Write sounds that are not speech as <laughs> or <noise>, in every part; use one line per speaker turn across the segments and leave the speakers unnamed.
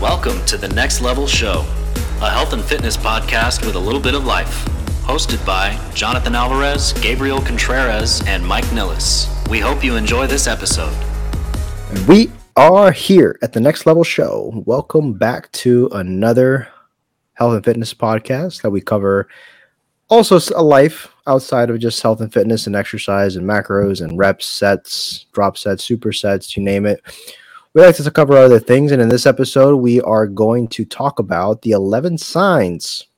Welcome to the Next Level Show, a health and fitness podcast with a little bit of life. Hosted by Jonathan Alvarez, Gabriel Contreras, and Mike Nilles. We hope you enjoy this episode.
We are here at the Next Level Show. Welcome back to another health and fitness podcast that we cover also a life outside of just health and fitness and exercise and macros and reps, sets, drop sets, supersets, you name it. We like to cover other things, and in this episode, we are going to talk about the 11 signs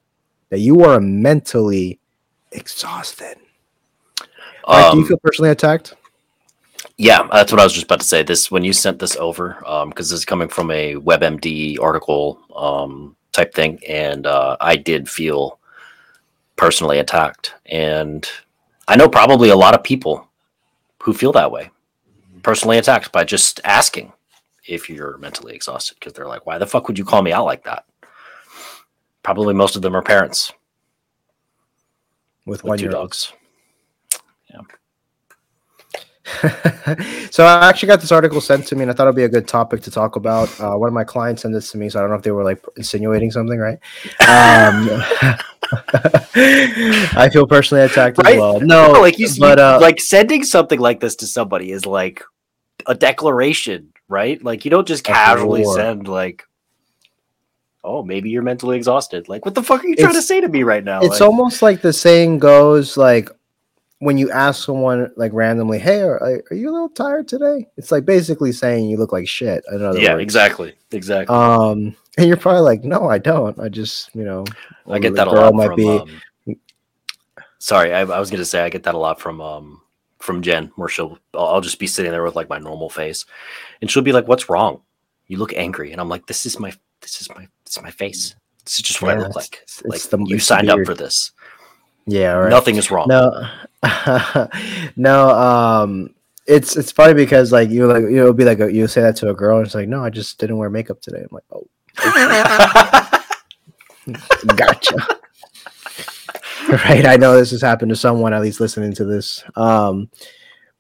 that you are mentally exhausted. Mike,
Um,
do you feel personally attacked?
Yeah, that's what I was just about to say. This when you sent this over, because this is coming from a WebMD article um, type thing, and uh, I did feel personally attacked, and I know probably a lot of people who feel that way, personally attacked by just asking if you're mentally exhausted, because they're like, "Why the fuck would you call me out like that?" Probably most of them are parents
With
with
one
two
year
dogs. Yeah. <laughs>
So I actually got this article sent to me, and I thought it'd be a good topic to talk about. Uh, one of my clients sent this to me, so I don't know if they were like insinuating something, right? Um, <laughs> I feel personally attacked
Right?
as well. No,
like you,
but uh,
like sending something like this to somebody is like a declaration, right? Like you don't just casually
war.
send like, "Oh, maybe you're mentally exhausted." Like, what the fuck are you trying to say to me right now?
it's
Like,
almost like the saying goes, like when you ask someone like randomly, "Hey, are, are you a little tired today?" It's like basically saying you look like shit. In other
yeah,
words.
exactly, exactly.
Um, and you're probably like, "No, I don't. I just, you know,
I get
the
that a
girl
lot
might
from.
be-
Um, sorry, I, I was gonna say I get that a lot from um from Jen, where she'll I'll, just be sitting there with like my normal face, and she'll be like, "What's wrong? You look angry," and I'm like, "This is my this is my this is my face. This is just what I look like.
it's-
like
it's the-
you signed up for this.
yeah, right.
Nothing is wrong."
No, <laughs> no. Um, it's it's funny because like you like you'll be like you say that to a girl and it's like no, I just didn't wear makeup today. I'm like, oh, <laughs> <laughs> gotcha. <laughs> right, I know this has happened to someone at least listening to this. Um,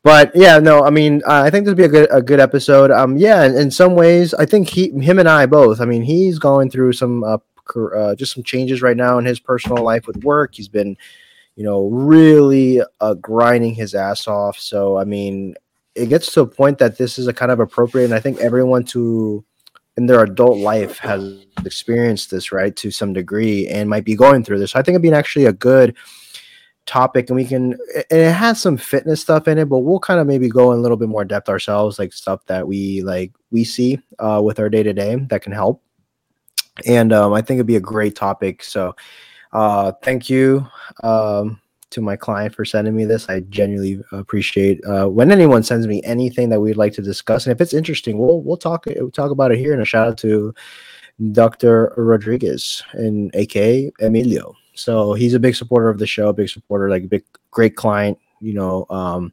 but yeah, no, I mean, uh, I think this would be a good a good episode. Um, yeah, in, in some ways, I think he, him, and I both. I mean, he's going through some uh, uh, just some changes right now in his personal life with work. He's been you know, really uh, grinding his ass off. So, I mean, it gets to a point that this is a kind of appropriate, and I think everyone to in their adult life has experienced this, right, to some degree, and might be going through this. So I think it'd be actually a good topic, and we can, and it has some fitness stuff in it, but we'll kind of maybe go in a little bit more depth ourselves, like stuff that we like we see uh, with our day to day that can help. And um, I think it'd be a great topic. So, uh, thank you um, to my client for sending me this. I genuinely appreciate uh, when anyone sends me anything that we'd like to discuss, and if it's interesting, we'll we'll talk we'll talk about it here. And a shout out to Dr. Rodriguez and aka Emilio. So he's a big supporter of the show, big supporter, like a big great client. You know, um,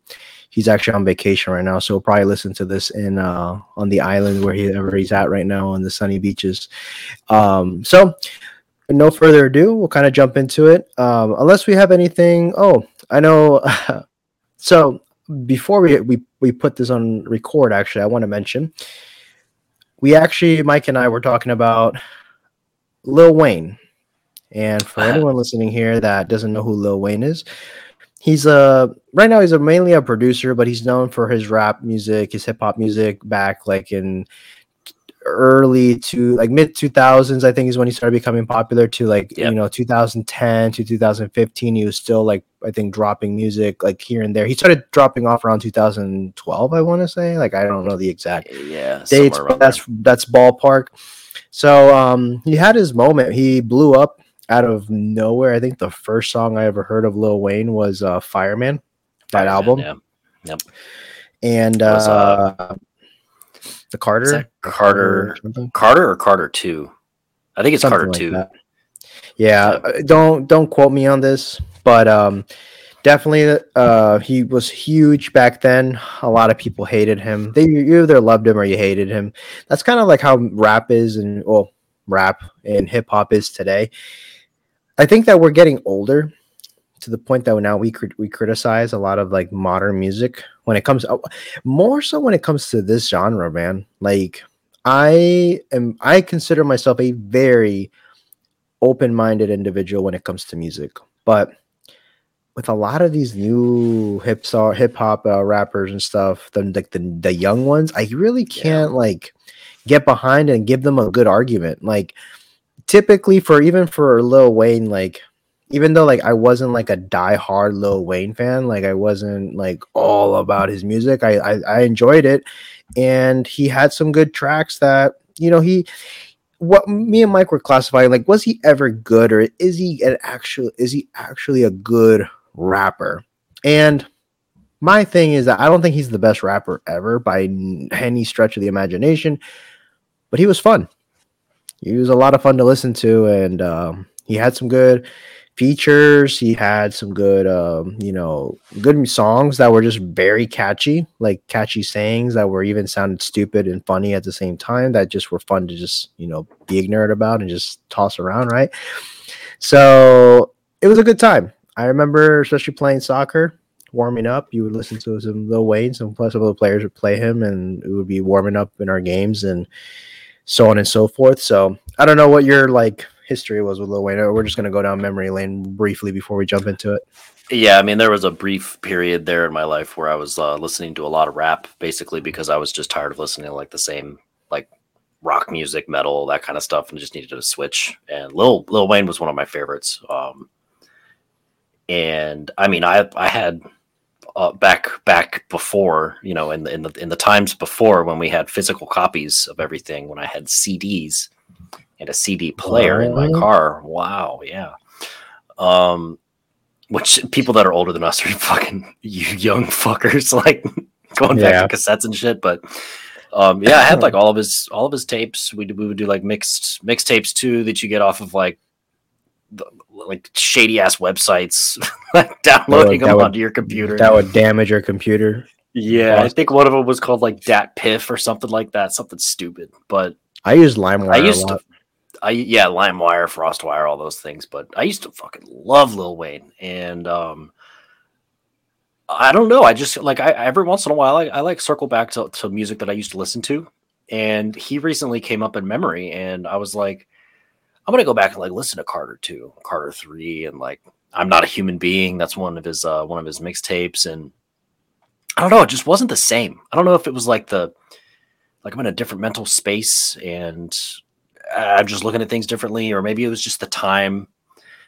he's actually on vacation right now, so probably listen to this in uh, on the island where he he's at right now on the sunny beaches. Um, so no further ado, we'll kind of jump into it. Um, unless we have anything. Oh, I know. <laughs> so before we, we we put this on record, actually, I want to mention we actually Mike and I were talking about Lil Wayne, and for <laughs> anyone listening here that doesn't know who Lil Wayne is, he's a right now he's a mainly a producer, but he's known for his rap music, his hip hop music back like in early to like mid 2000s i think is when he started becoming popular to like
Yep.
you know 2010 to 2015 he was still like i think dropping music like here and there. He started dropping off around 2012 i want to say. Like i don't know the exact
yeah,
dates but that's that's ballpark. So um he had his moment. He blew up out of nowhere. I think the first song i ever heard of lil wayne was uh fireman that
there.
album.
Yeah.
yep.
And was,
uh,
uh,
the carter
Carter? Carter or Carter two? I think it's
Something
Carter
like
two.
that. Yeah, uh, don't don't quote me on this, but um, definitely uh, he was huge back then. A lot of people hated him. They you either loved him or you hated him. That's kind of like how rap is and well, rap and hip hop is today. I think that we're getting older to the point that now we crit- we criticize a lot of like modern music when it comes more so when it comes to this genre, man. Like I am I consider myself a very open-minded individual when it comes to music, but with a lot of these new hip hip hop uh, rappers and stuff, the like the, the young ones, I really can't yeah. like get behind and give them a good argument. Like typically for even for Lil Wayne, like even though like I wasn't like a die-hard Lil Wayne fan, like I wasn't like all about his music. I, I I enjoyed it, and he had some good tracks that you know he. What me and Mike were classifying like was he ever good or is he an actual is he actually a good rapper? And my thing is that I don't think he's the best rapper ever by any stretch of the imagination, but he was fun. He was a lot of fun to listen to, and um, he had some good features. He had some good, um, you know, good songs that were just very catchy, like catchy sayings that were even sounded stupid and funny at the same time. That just were fun to just, you know, be ignorant about and just toss around, right? So it was a good time. I remember, especially playing soccer, warming up. You would listen to some Lil Wayne, some plus some of the players would play him, and it would be warming up in our games and so on and so forth. So I don't know what your like history was with Lil Wayne. We're just gonna go down memory lane briefly before we jump into it.
Yeah, I mean, there was a brief period there in my life where I was uh, listening to a lot of rap, basically because I was just tired of listening to like the same like rock music, metal, that kind of stuff, and just needed to switch. And Lil Lil Wayne was one of my favorites. Um, and I mean, I I had uh, back back before you know in the in the in the times before when we had physical copies of everything when I had CDs and a CD player in my car. Wow, yeah. Um, which people that are older than us are <laughs> fucking you young fuckers <laughs> like going back to cassettes and shit. But um, yeah, I had like all of his all of his tapes. We we would do like mixed mixed tapes too that you get off of like the, like shady ass websites, <laughs> like downloading would, them would, onto your computer.
That would damage your computer.
Yeah, I think one of them was called like Dat Piff or something like that, something stupid. But
I used LimeWire. I used to,
I yeah, LimeWire, FrostWire, all those things. But I used to fucking love Lil Wayne, and um, I don't know. I just like I every once in a while I, I like circle back to, to music that I used to listen to, and he recently came up in memory, and I was like, I'm gonna go back and like listen to Carter two, Carter three, and like I'm not a human being. That's one of his uh, one of his mixtapes, and I don't know. It just wasn't the same. I don't know if it was like the like I'm in a different mental space and I'm just looking at things differently, or maybe it was just the time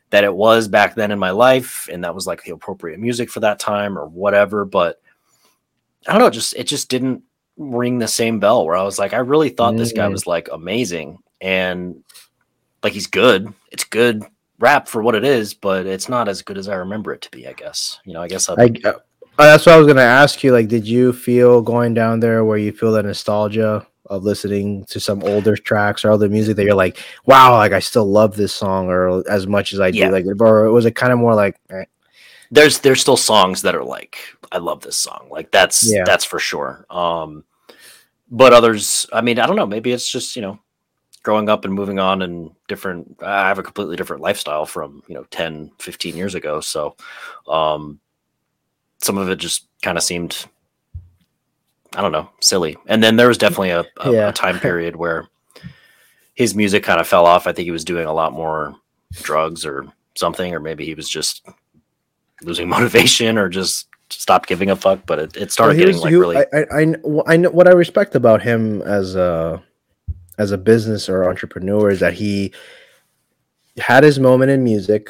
that it was back then in my life, and that was like the appropriate music for that time, or whatever. But I don't know. Just it just didn't ring the same bell. Where I was like, I really thought mm. this guy mm. was like amazing, and like he's good. It's good rap for what it is, but it's not as good as I remember it to be. I guess you know. I guess
I. Uh, that's what I was gonna ask you. Like, did you feel going down there where you feel the nostalgia of listening to some older tracks or other music that you're like, wow, like I still love this song or as much as I do, like, or was it kind of more like? Eh.
There's there's still songs that are like, I love this song, like that's yeah. that's for sure. Um, but others, I mean, I don't know. Maybe it's just you know growing up and moving on and different i have a completely different lifestyle from you know 10 15 years ago so um some of it just kind of seemed i don't know silly and then there was definitely a, a, yeah. a time <laughs> period where his music kind of fell off i think he was doing a lot more drugs or something or maybe he was just losing <laughs> motivation or just stopped giving a fuck but it, it started well, getting like he, really
I, I i know what i respect about him as a as a business or entrepreneur is that he had his moment in music,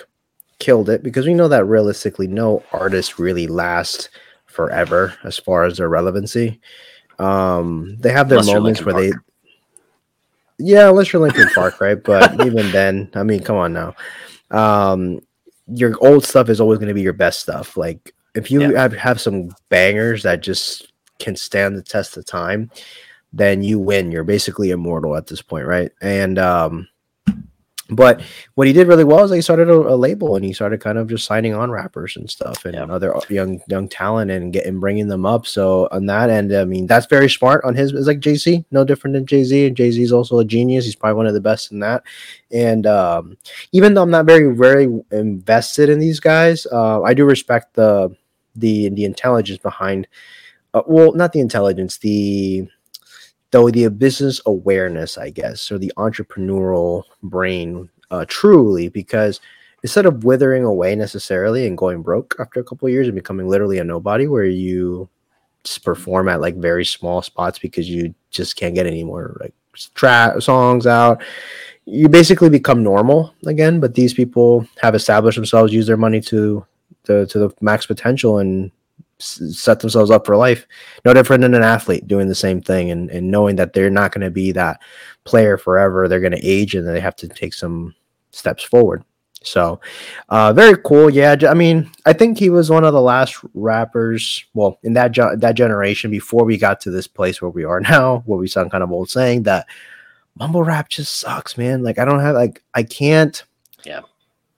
killed it because we know that realistically no artist really lasts forever as far as their relevancy. Um, they have their unless moments where Park. they yeah, unless you're Linkin Park, right? But <laughs> even then, I mean, come on now. Um, your old stuff is always going to be your best stuff. Like if you yeah. have, have some bangers that just can stand the test of time, then you win. You're basically immortal at this point, right? And um, but what he did really well is he started a, a, label and he started kind of just signing on rappers and stuff and yeah. other young young talent and getting bringing them up. So on that end, I mean that's very smart on his. It's like Jay Z, no different than Jay Z. And Jay Z is also a genius. He's probably one of the best in that. And um, even though I'm not very very invested in these guys, uh, I do respect the the the intelligence behind. Uh, well, not the intelligence, the though the business awareness, I guess, or the entrepreneurial brain, uh, truly, because instead of withering away necessarily and going broke after a couple years and becoming literally a nobody, where you just perform at like very small spots because you just can't get any more like tra- songs out. You basically become normal again, but these people have established themselves, use their money to the to the max potential, and set themselves up for life. No different than an athlete doing the same thing and, and knowing that they're not going to be that player forever. They're going to age and they have to take some steps forward. So, uh, very cool. Yeah, I mean, I think he was one of the last rappers. Well, in that ge- that generation, before we got to this place where we are <laughs> now, where we sound kind of old, saying that mumble rap just sucks, man. Like, I don't have like I can't.
Yeah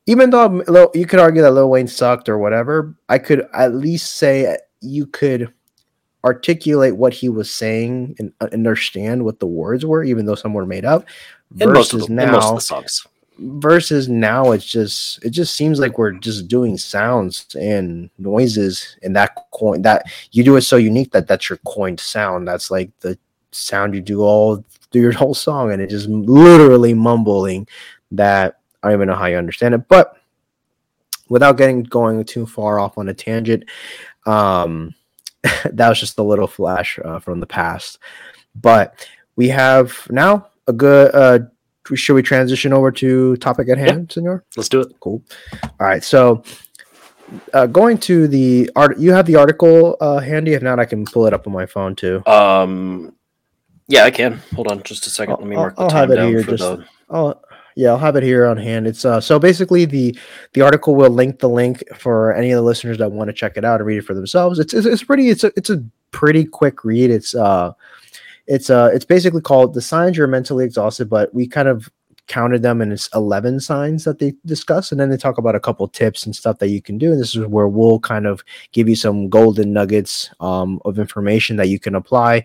even though you could argue that Lil Wayne sucked or whatever, I could at least say you could articulate what he was saying and uh, understand what the words were, even though some were made up. Versus the, now, versus now, it's just it just seems like we're just doing sounds and noises and that coin that you do it so unique that that's your coined sound. That's like the sound you do all through your <laughs> whole song, and it just literally mumbling that I don't even know how you understand it, but without getting going too far off on a tangent, um, <laughs> that was just a little flash uh, from the past. But we have now a good. Uh, should we transition over to topic at hand, yeah. Senor?
Let's do it.
Cool. All right. So, uh, going to the art, you have the article uh, handy. If not, I can pull it up on my phone too.
Um, yeah, I can. Hold on, just a second. Let me mark I'll, the time down for just, the.
I'll, yeah, I'll have it here on hand. It's uh, so basically the the article will link the link for any of the listeners that want to check it out and read it for themselves. It's it's, it's pretty it's a it's a pretty quick read. It's uh it's uh it's basically called the signs you're mentally exhausted, but we kind of counted them and it's 11 signs that they discuss and then they talk about a couple tips and stuff that you can do and this is where we'll kind of give you some golden nuggets um, of information that you can apply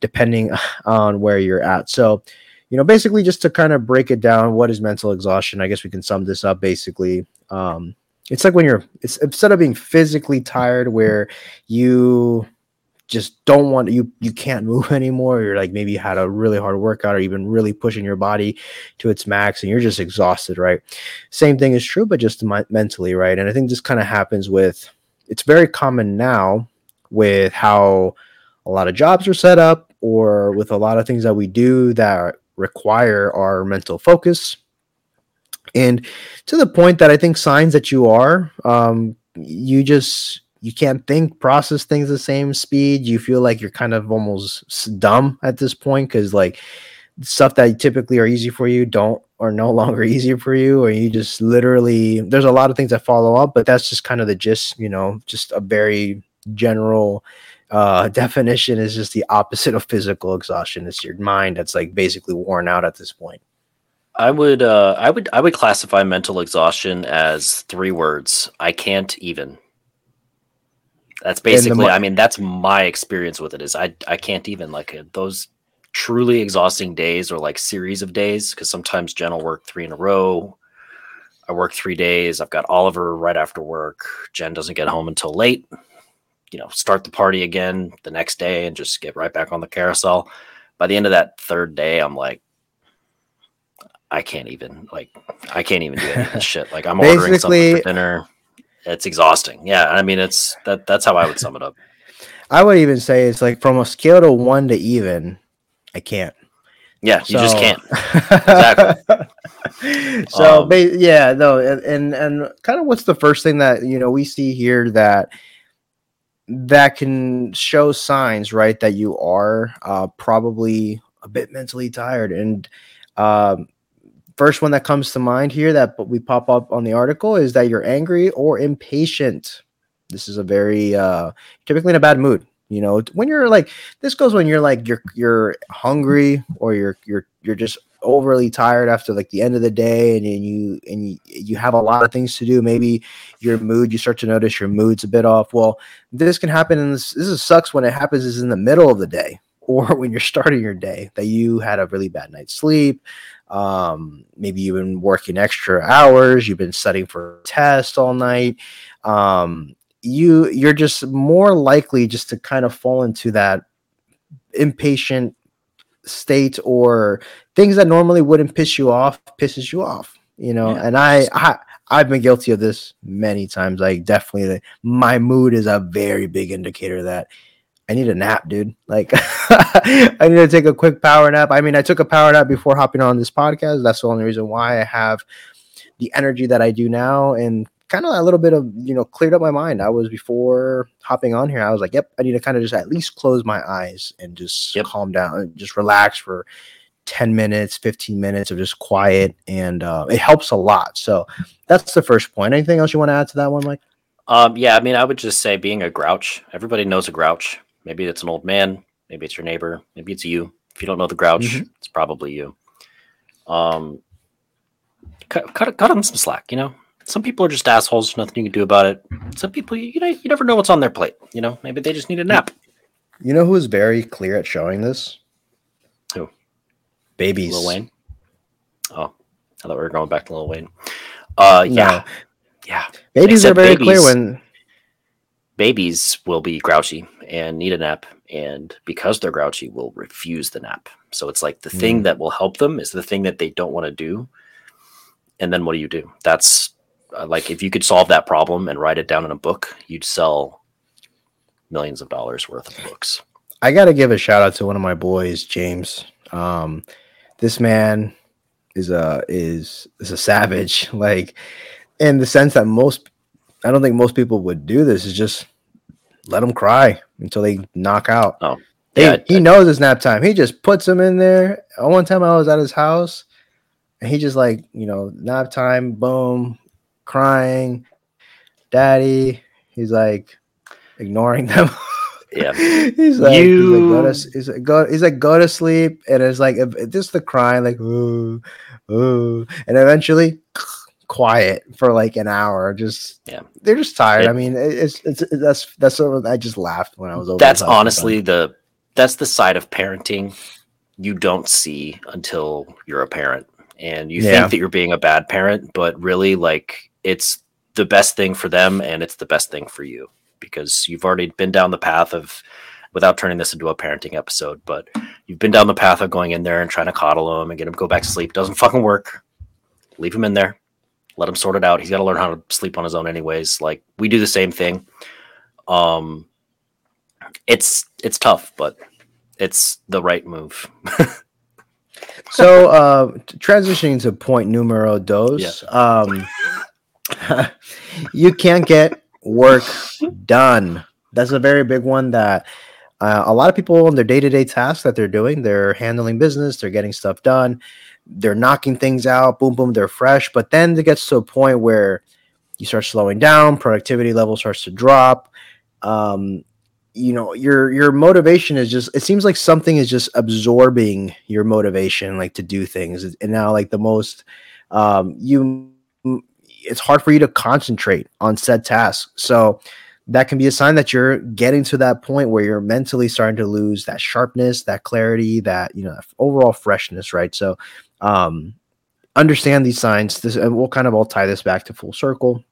depending <laughs> on where you're at so you know, basically just to kind of break it down, what is mental exhaustion? I guess we can sum this up basically. Um, it's like when you're it's instead of being physically tired where you just don't want you you can't move <laughs> anymore you're like maybe you had a really hard workout or even really pushing your body to its max and you're just exhausted right same thing is true but just mentally right and i think this kind of happens with it's very common now with how a lot of jobs are set up or with a lot of things that we do that require our mental focus. And to the point that I think signs that you are, um, you just you can't think, process things the same speed. You feel like you're kind of almost dumb at this point because like stuff that typically are easy for you don't are no <laughs> longer easy for you, or you just literally there's a lot of things that follow up, but that's just kind of the gist, you know, just a very general uh, <laughs> definition is just the opposite of physical exhaustion. It's your mind that's like basically worn out at this point.
I would uh, I would I would classify mental exhaustion as three words. I can't even. That's basically mo- I mean that's my experience with it is I I can't even like uh, those truly exhausting days or like series of days because sometimes Jen will work three in a row. I work three days. I've got Oliver right after work. Jen doesn't get home until late you know, start the party again the next day and just get right back on the carousel. By the end of that third day, I'm like, I can't even like I can't even do any of this <laughs> shit. Like I'm ordering something for dinner. It's exhausting. Yeah, I mean it's that that's how I would sum it up.
I would even say it's like from a scale to one to even, I can't.
Yeah, you so, just can't. exactly. <laughs>
so um, yeah, no, and, and and kind of what's the first thing that you know we see here that that can show signs, right, that you are uh, probably a bit mentally tired. And um, first one that comes to mind here that we pop up on the article is that you're angry or impatient. This is a very uh, typically in a bad mood. You know, when you're like this goes when you're like you're you're hungry or you're you're you're just overly tired after like the end of the day and, and you and you, you have a lot of things to do maybe your mood you start to notice your mood's a bit off. Well this can happen and this, this sucks when it happens is in the middle of the day <laughs> or when you're starting your day that you had a really bad night's sleep um, maybe you've been working extra hours you've been studying for tests all night um, you you're just more likely just to kind of fall into that impatient state or things that normally wouldn't piss you off pisses you off you know?
Yeah.
and I, I i've been guilty of this many times. Like definitely my mood is a very big indicator that i need a nap dude. Like <laughs> i need to take a quick power nap. I mean i took a power nap before hopping on this podcast. That's the only reason why i have the energy that i do now. And kind of a little bit of you know cleared up my mind i was before hopping on here i was like yep i need to kind of just at least close my eyes and just
Yep.
calm down and just relax for 10 minutes 15 minutes of just quiet and uh, it helps a lot so that's the first point anything else you want to add to that one mike
Um, yeah, I mean, I would just say being a grouch. Everybody knows a grouch. Maybe it's an old man. Maybe it's your neighbor. Maybe it's you. If you don't know the grouch,
Mhm.
it's probably you. Um, cut, cut, cut them some slack. You know, some people are just assholes. Nothing you can do about it. Some people, you know, you never know what's on their plate. You know, maybe they just need a nap.
you know who is very clear at showing this
Who?
babies
Lil Wayne. Oh, I thought we were going back to Lil Wayne. Uh,
No.
yeah, yeah.
babies are very clear when
babies will be grouchy and need a nap and because they're grouchy will refuse the nap so it's like the thing
Mm.
that will help them is the thing that they don't want to do and then what do you do that's uh, like if you could solve that problem and write it down in a book you'd sell millions of dollars worth of books
I got to give a shout out to one of my boys, James. Um, this man is a is is a savage. <laughs> Like in the sense that most, I don't think most people would do this. Is just let them cry until they knock out.
Oh, yeah,
he knows it's nap time. He just puts them in there. One time I was at his house, and he just like you know nap time. Boom, crying, daddy. He's like ignoring them.
yeah <laughs>
he's like,
You-
he's like, go to, he's like, go, he's like, go to sleep, and it's like, just the crying, like, ooh, ooh, and eventually, <sniffs> quiet for like an hour. Just,
Yeah.
they're just tired.
It-
I mean, it's, it's, it's that's that's sort of, I just laughed when I was over.
that's honestly the that's the side of parenting you don't see until you're a parent and you
Yeah.
think that you're being a bad parent but really like it's the best thing for them and it's the best thing for you because you've already been down the path of without turning this into a parenting episode but you've been down the path of going in there and trying to coddle him and get him to go back to sleep. Doesn't <laughs> fucking work. Leave him in there. Let him sort it out. He's got to learn how to sleep on his own anyways. Like we do the same thing. Um it's it's tough, but it's the right move. <laughs>
so uh transitioning to point numero dos um <laughs> you can't get work done. That's a very big one that uh, a lot of people in their day-to-day tasks that they're doing they're handling business they're getting stuff done they're knocking things out boom boom they're fresh. But then it gets to a point where you start slowing down productivity level starts to drop. Um you know your your motivation is just it seems like something is just absorbing your motivation like to do things. And now like the most um you it's hard for you to concentrate on said tasks so that can be a sign that you're getting to that point where you're mentally starting to lose that sharpness that clarity that you know overall freshness right? So um understand these signs. This and we'll kind of all tie this back to full circle.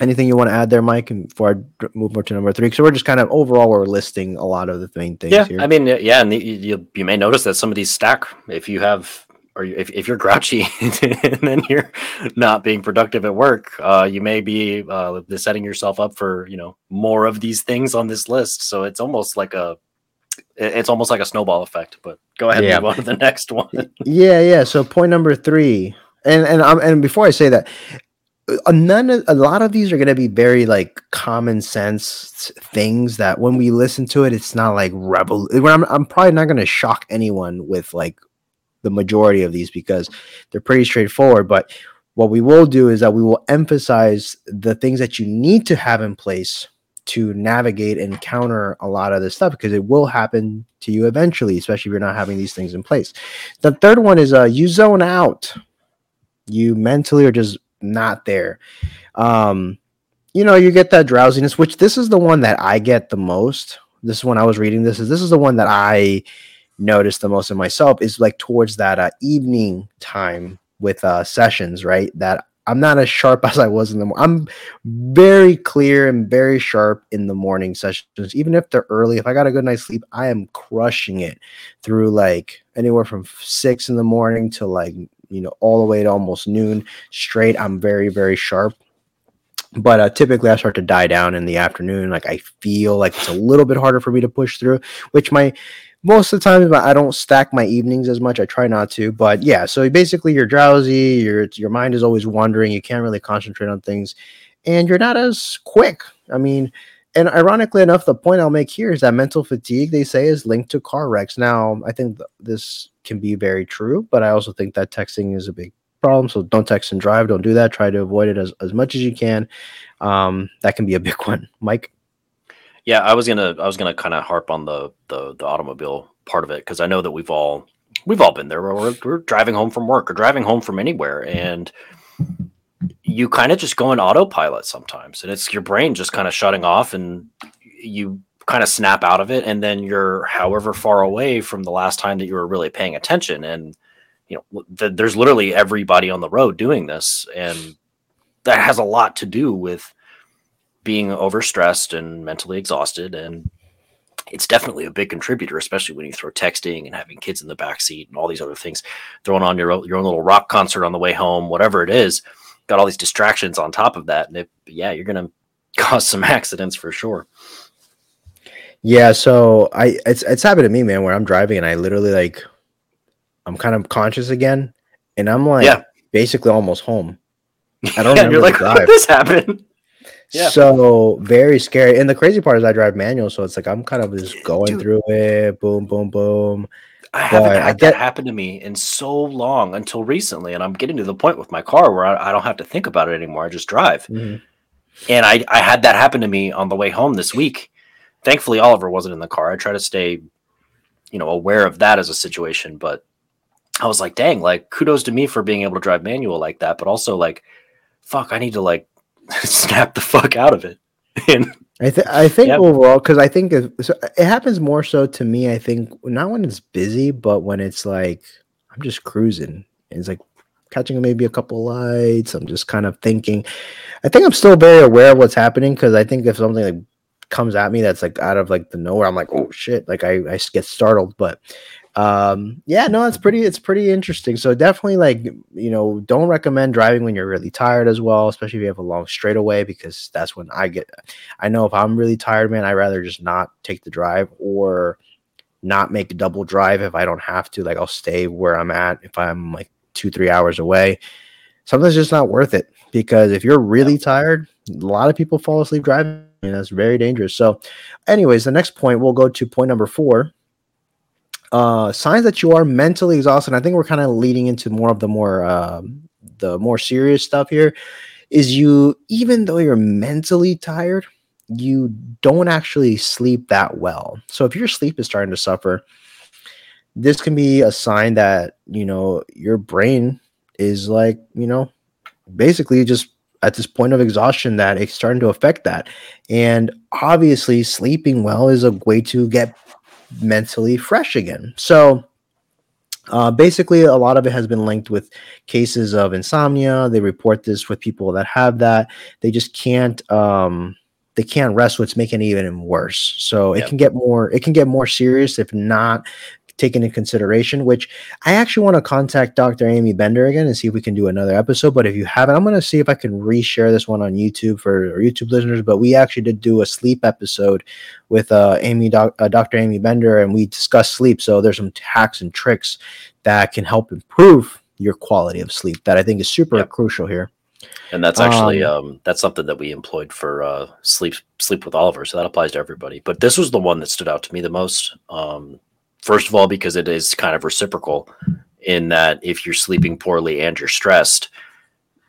Anything you want to add there mike before i move more to number three? So we're just kind of overall we're listing a lot of the main things
yeah,
here.
I mean, yeah, and you, you you may notice that some of these stack. If you have or you- if, if you're grouchy <laughs> and then you're not being productive at work, uh, you may be uh, setting yourself up for you know more of these things on this list. So it's almost like a it's almost like a snowball effect. But go ahead
Yeah.
and move on to the <laughs> next one.
Yeah, yeah. So point number three, and and um, and before I say that, none of, a lot of these are going to be very like common sense things that when we listen to it, it's not like rebel. I'm, I'm probably not going to shock anyone with like the majority of these because they're pretty straightforward. But what we will do is that we will emphasize the things that you need to have in place to navigate and counter a lot of this stuff because it will happen to you eventually, especially if you're not having these things in place. The third one is uh you zone out. You mentally are just not there. Um, you know, you get that drowsiness, which this is the one that I get the most. This is when I was reading this, is this is the one that I noticed the most in myself is like towards that uh, evening time with uh sessions, right? That I'm not as sharp <laughs> as I was in the morning. I'm very clear and very sharp in the morning sessions, even if they're early. If I got a good night's sleep, I am crushing it through like anywhere from six in the morning to like you know all the way to almost noon straight. I'm very very sharp. But uh, typically, I start to die down in the afternoon. Like I feel like it's a little bit harder for me to push through, which my most of the time I don't stack my evenings as much. I try not to, but yeah. So basically, you're drowsy. Your your mind is always wandering. You can't really concentrate on things, and you're not as quick. I mean, and ironically enough, the point I'll make here is that mental fatigue they say is linked to car wrecks. Now, I think th- this can be very true, but I also think that texting is a big problem. So don't text and drive. Don't do that. Try to avoid it as, as much as you can. Um, that can be a big <laughs> one. Mike.
Yeah, I was gonna I was gonna kind of harp on the the the automobile part of it because I know that we've all we've all been there. We're, we're driving home from work or driving home from anywhere, and you kind of just go in autopilot sometimes, and it's your brain just kind of shutting off, and you kind of snap out of it, and then you're however far away from the last time that you were really paying attention, and you know th- there's literally everybody on the road doing this, and that has a lot to do with being overstressed and mentally exhausted and it's definitely a big contributor, especially when you throw texting and having kids in the back seat and all these other things, throwing on your own, your own little rock concert on the way home, whatever it is. Got all these distractions on top of that, and it, yeah, you're gonna <laughs> cause some accidents for sure.
Yeah, so I it's it's happened to me, man, where I'm driving and I literally like I'm kind of conscious again, and I'm like
Yeah.
basically almost home. I <laughs> don't
yeah, you're like, did this happen? Yeah.
So very scary. And the crazy part is I drive manual, so it's like I'm kind of just going
Dude.
through it, boom, boom, boom.
I haven't
But
had
I
that
get-
happen to me in so long until recently, and I'm getting to the point with my car where I, I don't have to think about it anymore. I just drive.
Mhm.
And I, I had that happen to me on the way home this week. Thankfully, Oliver wasn't in the car. I try to stay, you know, aware of that as a situation. But I was like, dang, like kudos to me for being able to drive manual like that. But also like, fuck, I need to like <laughs> snap the fuck out of it. <laughs> and
I think I think
Yep.
overall because I think it, so it happens more so to me. I think not when it's busy, but when it's like I'm just cruising. It's like catching maybe a couple lights. I'm just kind of thinking. I think I'm still very aware of what's happening because I think if something like comes at me that's like out of like the nowhere, I'm like, oh shit! Like I I get startled. But um yeah no it's pretty it's pretty interesting so definitely like you know don't recommend driving when you're really tired as well especially if you have a long straightaway because that's when i get I know if I'm really tired, man, I'd rather just not take the drive or not make a double drive if I don't have to. Like I'll stay where I'm at if I'm like two, three hours away. Sometimes it's just not worth it because if you're really tired, a lot of people fall asleep driving, and that's very dangerous. So, anyways, the next point we'll go to point number four. Uh, signs that you are mentally exhausted. I think we're kind of leading into more of the more um, the more serious stuff here. Is you even though you're mentally tired, you don't actually sleep that well. So if your sleep is starting to suffer, this can be a sign that, you know, your brain is like, you know, basically just at this point of exhaustion that it's starting to affect that. And obviously sleeping well is a way to get mentally fresh again. So uh, basically, a lot of it has been linked with cases of insomnia. They report this with people that have that. They just can't. Um, they can't rest. What's making it even worse. So it
Yep.
can get more. It can get more serious if not taken into consideration. Which I actually want to contact Dr. Amy Bender again and see if we can do another episode. But if you haven't, I'm going to see if I can reshare this one on YouTube for our YouTube listeners. But we actually did do a sleep episode with uh, Amy, doc, uh, Dr. Amy Bender, and we discussed sleep. So there's some hacks and tricks that can help improve your quality of sleep that I think is super
Yep.
crucial here.
and that's actually
Um,
um, that's something that we employed for uh, sleep sleep with Oliver. So that applies to everybody. But this was the one that stood out to me the most. Um, first of all, because it is kind of reciprocal in that if you're sleeping poorly and you're stressed,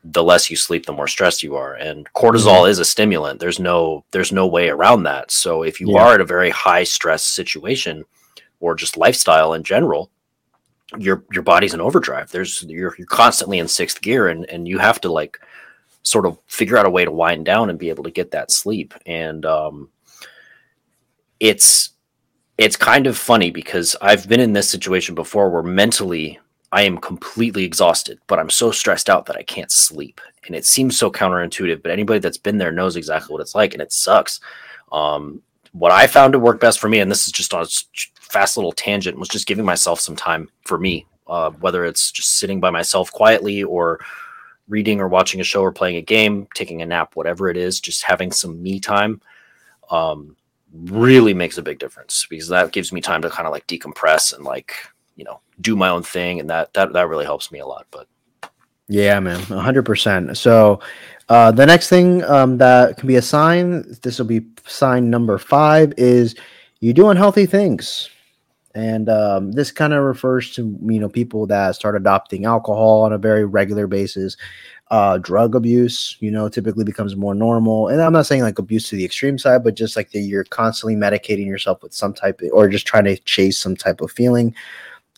the less you sleep, the more stressed you are. And cortisol is a stimulant. There's no there's no way around that. So if you
Yeah.
are at a very high stress situation or just lifestyle in general, your your body's in overdrive. There's you're you're constantly in sixth gear and and you have to like sort of figure out a way to wind down and be able to get that sleep. And um it's it's kind of funny because I've been in this situation before where mentally I am completely exhausted, but I'm so stressed out that I can't sleep. And it seems so counterintuitive, but anybody that's been there knows exactly what it's like, and it sucks. Um, what I found to work best for me, and this is just on a fast little tangent, was just giving myself some time for me, uh, whether it's just sitting by myself quietly or reading or watching a show or playing a game, taking a nap, whatever it is, just having some me time. Um, really makes a big difference because that gives me time to kind of like decompress and like you know do my own thing and that that that really helps me a lot but
yeah man 100% so uh, the next thing um, that can be a sign this will be sign number five is you do unhealthy things. And um, this kind of refers to you know people that start adopting alcohol on a very regular basis uh, drug abuse, you know, typically becomes more normal. And I'm not saying like abuse to the extreme side, but just like that you're constantly medicating yourself with some type of, or just trying to chase some type of feeling.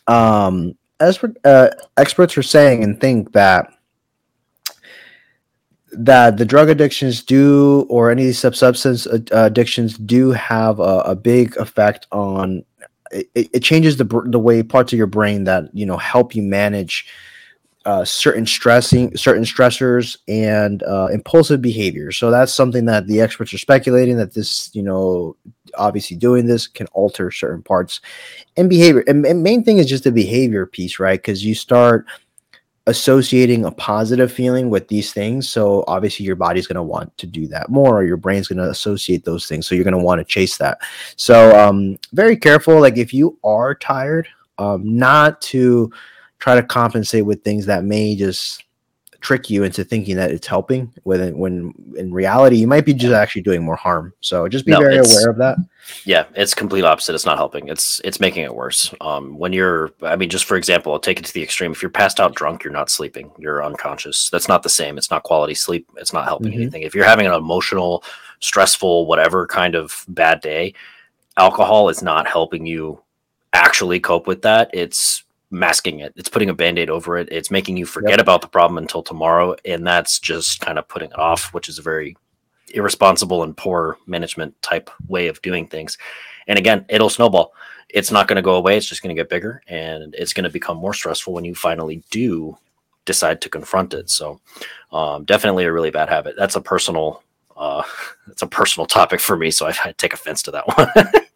Um, as uh, experts are saying and think that that the drug addictions do or any substance addictions do have a, a big effect on it, it changes the the way parts of your brain that you know help you manage uh, certain stressing, certain stressors, and uh, impulsive behavior. So that's something that the experts are speculating that this, you know, obviously doing this can alter certain parts and behavior. And, and main thing is just the behavior piece, right? Because you start associating a positive feeling with these things. So obviously your body's going to want to do that more, or your brain's going to associate those things. So you're going to want to chase that. So um, very careful. Like if you are tired, um, not to try to compensate with things that may just trick you into thinking that it's helping when when in reality you might be just actually doing more harm. So just be no, very aware of that.
Yeah it's complete opposite. It's not helping. It's it's making it worse. Um when you're i mean just for example i'll take it to the extreme. If you're passed out drunk you're not sleeping. You're unconscious. That's not the same. It's not quality sleep. It's not helping mm-hmm. anything. If you're having an emotional stressful whatever kind of bad day alcohol is not helping you actually cope with that. It's masking it. It's putting a band-aid over it. It's making you forget yep. about the problem until tomorrow. And that's just kind of putting it off, which is a very irresponsible and poor management type way of doing things. And again, it'll snowball. It's not going to go away. It's just going to get bigger and it's going to become more stressful when you finally do decide to confront it. So um, definitely a really bad habit. That's a personal, uh, <laughs> it's a personal topic for me. So I, I take offense to that one. <laughs>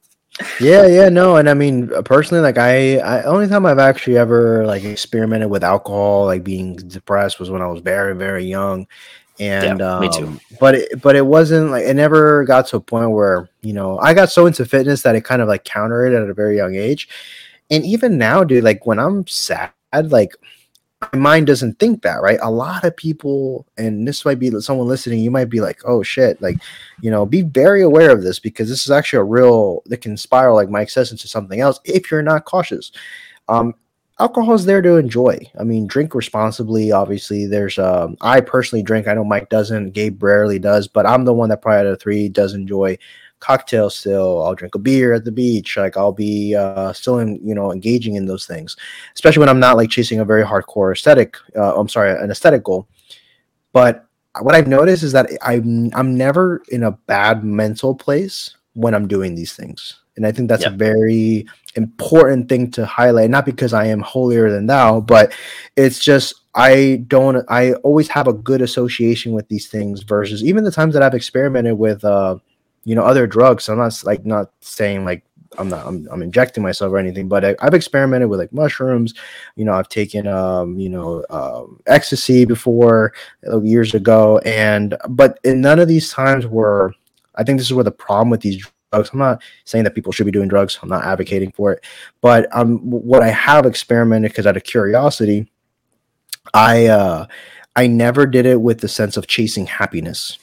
yeah, yeah, no, and I mean uh, personally, like I, I only time I've actually ever like experimented with alcohol, like being depressed, was when I was very, very young, and yeah, um, me too. Um, but it, but it wasn't like it never got to a point where you know I got so into fitness that it kind of like countered it at a very young age, and even now, dude, like when I'm sad, like my mind doesn't think that, right? A lot of people, and this might be someone listening, you might be like, oh shit, like, you know, be very aware of this because this is actually a real that can spiral, like Mike says, into something else if you're not cautious. Um, alcohol is there to enjoy. I mean, drink responsibly. Obviously, there's um, I personally drink. I know Mike doesn't. Gabe rarely does, but I'm the one that probably out of three does enjoy cocktails still i'll drink a beer at the beach like i'll be uh, still in you know engaging in those things especially when i'm not like chasing a very hardcore aesthetic uh, i'm sorry an aesthetic goal but what i've noticed is that i'm i'm never in a bad mental place when i'm doing these things and i think that's yep. a very important thing to highlight not because i am holier than thou but it's just I don't I always have a good association with these things versus even the times that I've experimented with uh you know other drugs. So I'm not like not saying like I'm not I'm, I'm injecting myself or anything, but I, have experimented with like mushrooms. You know, I've taken um you know um, ecstasy before uh, years ago, and but in none of these times were I think this is where the problem with these drugs. I'm not saying that people should be doing drugs. I'm not advocating for it, but um what I have experimented because out of curiosity, I uh I never did it with the sense of chasing happiness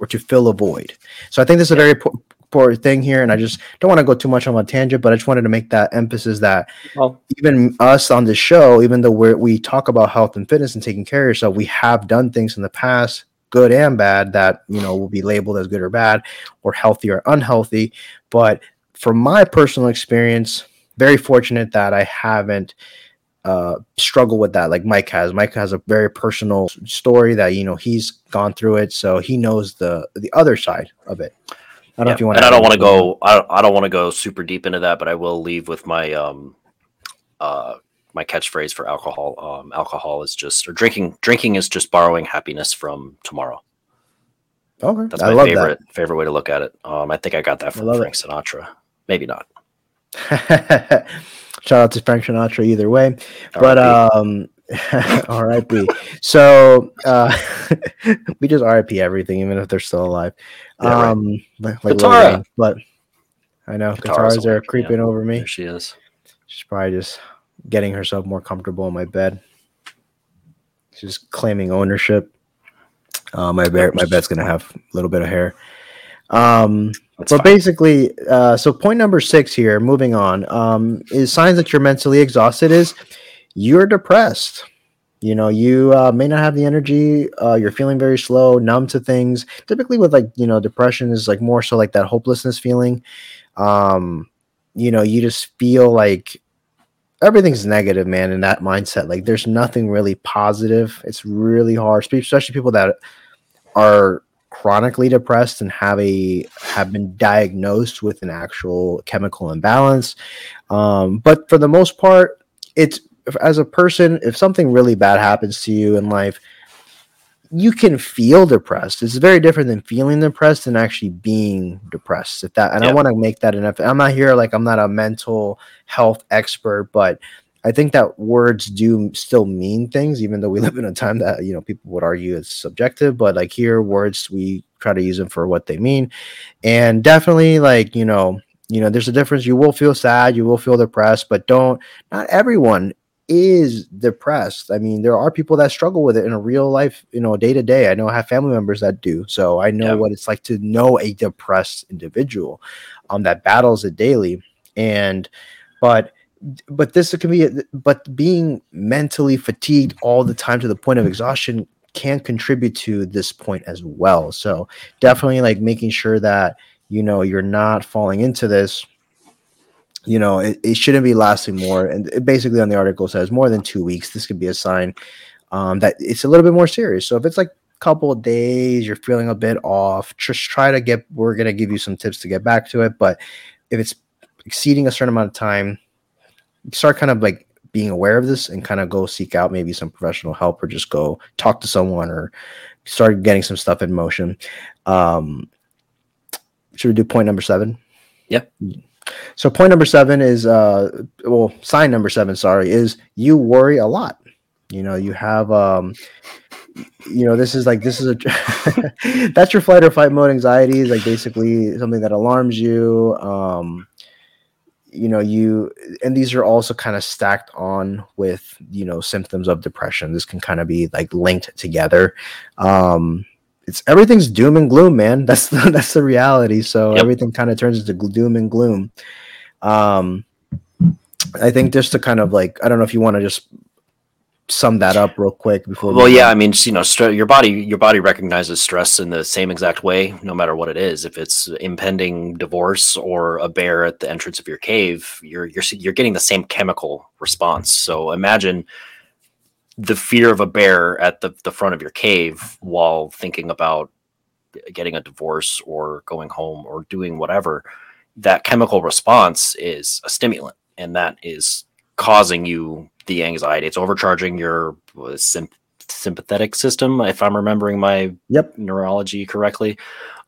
or to fill a void. So I think this is a very important thing here, and I just don't want to go too much on a tangent, but I just wanted to make that emphasis that well, even us on this show, even though we we talk about health and fitness and taking care of yourself, we have done things in the past, good and bad, that you know will be labeled as good or bad, or healthy or unhealthy. But from my personal experience, very fortunate that I haven't uh, struggle with that like Mike has. Mike has a very personal story that you know he's gone through it, so he knows the the other side of it. I
don't yeah, know if you want. And I don't want to go. I don't, I don't want to go super deep into that, but I will leave with my um, uh, my catchphrase for alcohol. Um, alcohol is just or drinking drinking is just borrowing happiness from tomorrow.
Okay,
That's my favorite favorite way to look at it. Um, I think I got that from Frank Sinatra. Maybe not. <laughs>
Shout out to Frank Sinatra either way. But um <laughs> R.I.P. So uh <laughs> we just R.I.P. everything, even if they're still alive.
Yeah, right.
um like, like Wayne, but I know
Katara's
Katara's there
awake, yeah.
creeping over me.
there she is.
She's probably just getting herself more comfortable in my bed. She's claiming ownership. Uh, my bed, my bed's gonna have a little bit of hair. Um,
That's
but
fine.
basically, uh, so point number six here, moving on, um, is signs that you're mentally exhausted. Is you're depressed. You know, you uh, may not have the energy. Uh, you're feeling very slow, numb to things. Typically, with like you know, depression is like more so like that hopelessness feeling. Um, you know, you just feel like everything's negative, man. In that mindset, like there's nothing really positive. It's really hard, spe- especially people that are chronically depressed and have a have been diagnosed with an actual chemical imbalance. Um, but for the most part, it's as a person, if something really bad happens to you in life, you can feel depressed. It's very different than feeling depressed and actually being depressed. If that, and I want to make that enough. I'm not here like I'm not a mental health expert, but I think that words do still mean things, even though we <laughs> live in a time that you know people would argue it's subjective. But like here, words we try to use them for what they mean, and definitely like you know, you know, there's a difference. You will feel sad, you will feel depressed, but don't. Not everyone is depressed. I mean, there are people that struggle with it in a real life, you know, day to day. I know I have family members that do. So I know
Yeah.
what it's like to know a depressed individual um that battles it daily. And but but this can be but being mentally fatigued all the time to the point of exhaustion can contribute to this point as well. So definitely like making sure that you know you're not falling into this you know it, it shouldn't be lasting more. And basically on the article says more than two weeks. This could be a sign um, that it's a little bit more serious. So if it's like a couple of days you're feeling a bit off just try to get we're going to give you some tips to get back to it. But if it's exceeding a certain amount of time start kind of like being aware of this and kind of go seek out maybe some professional help or just go talk to someone or start getting some stuff in motion. Um, should we do point number seven?
Yep.
so point number seven is uh well sign number seven sorry is you worry a lot. You know you have um you know this is like this is a <laughs> that's your flight or fight mode anxiety is like basically something that alarms you um you know you and these are also kind of stacked on with you know symptoms of depression. This can kind of be like linked together. Um it's everything's doom and gloom man. <laughs> That's the, that's the reality. So
Yep.
everything kind of turns into doom and gloom. Um i think just to kind of like i don't know if you want to just sum that up real quick before
Well,
move
yeah. I mean, you know, stre- your body, your body recognizes stress in the same exact way, no matter what it is. If it's impending divorce or a bear at the entrance of your cave, you're you're you're getting the same chemical response. So imagine the fear of a bear at the the front of your cave while thinking about getting a divorce or going home or doing whatever. That chemical response is a stimulant, and that is causing you the anxiety. It's overcharging your uh, symp- sympathetic system, if I'm remembering my
yep
neurology correctly.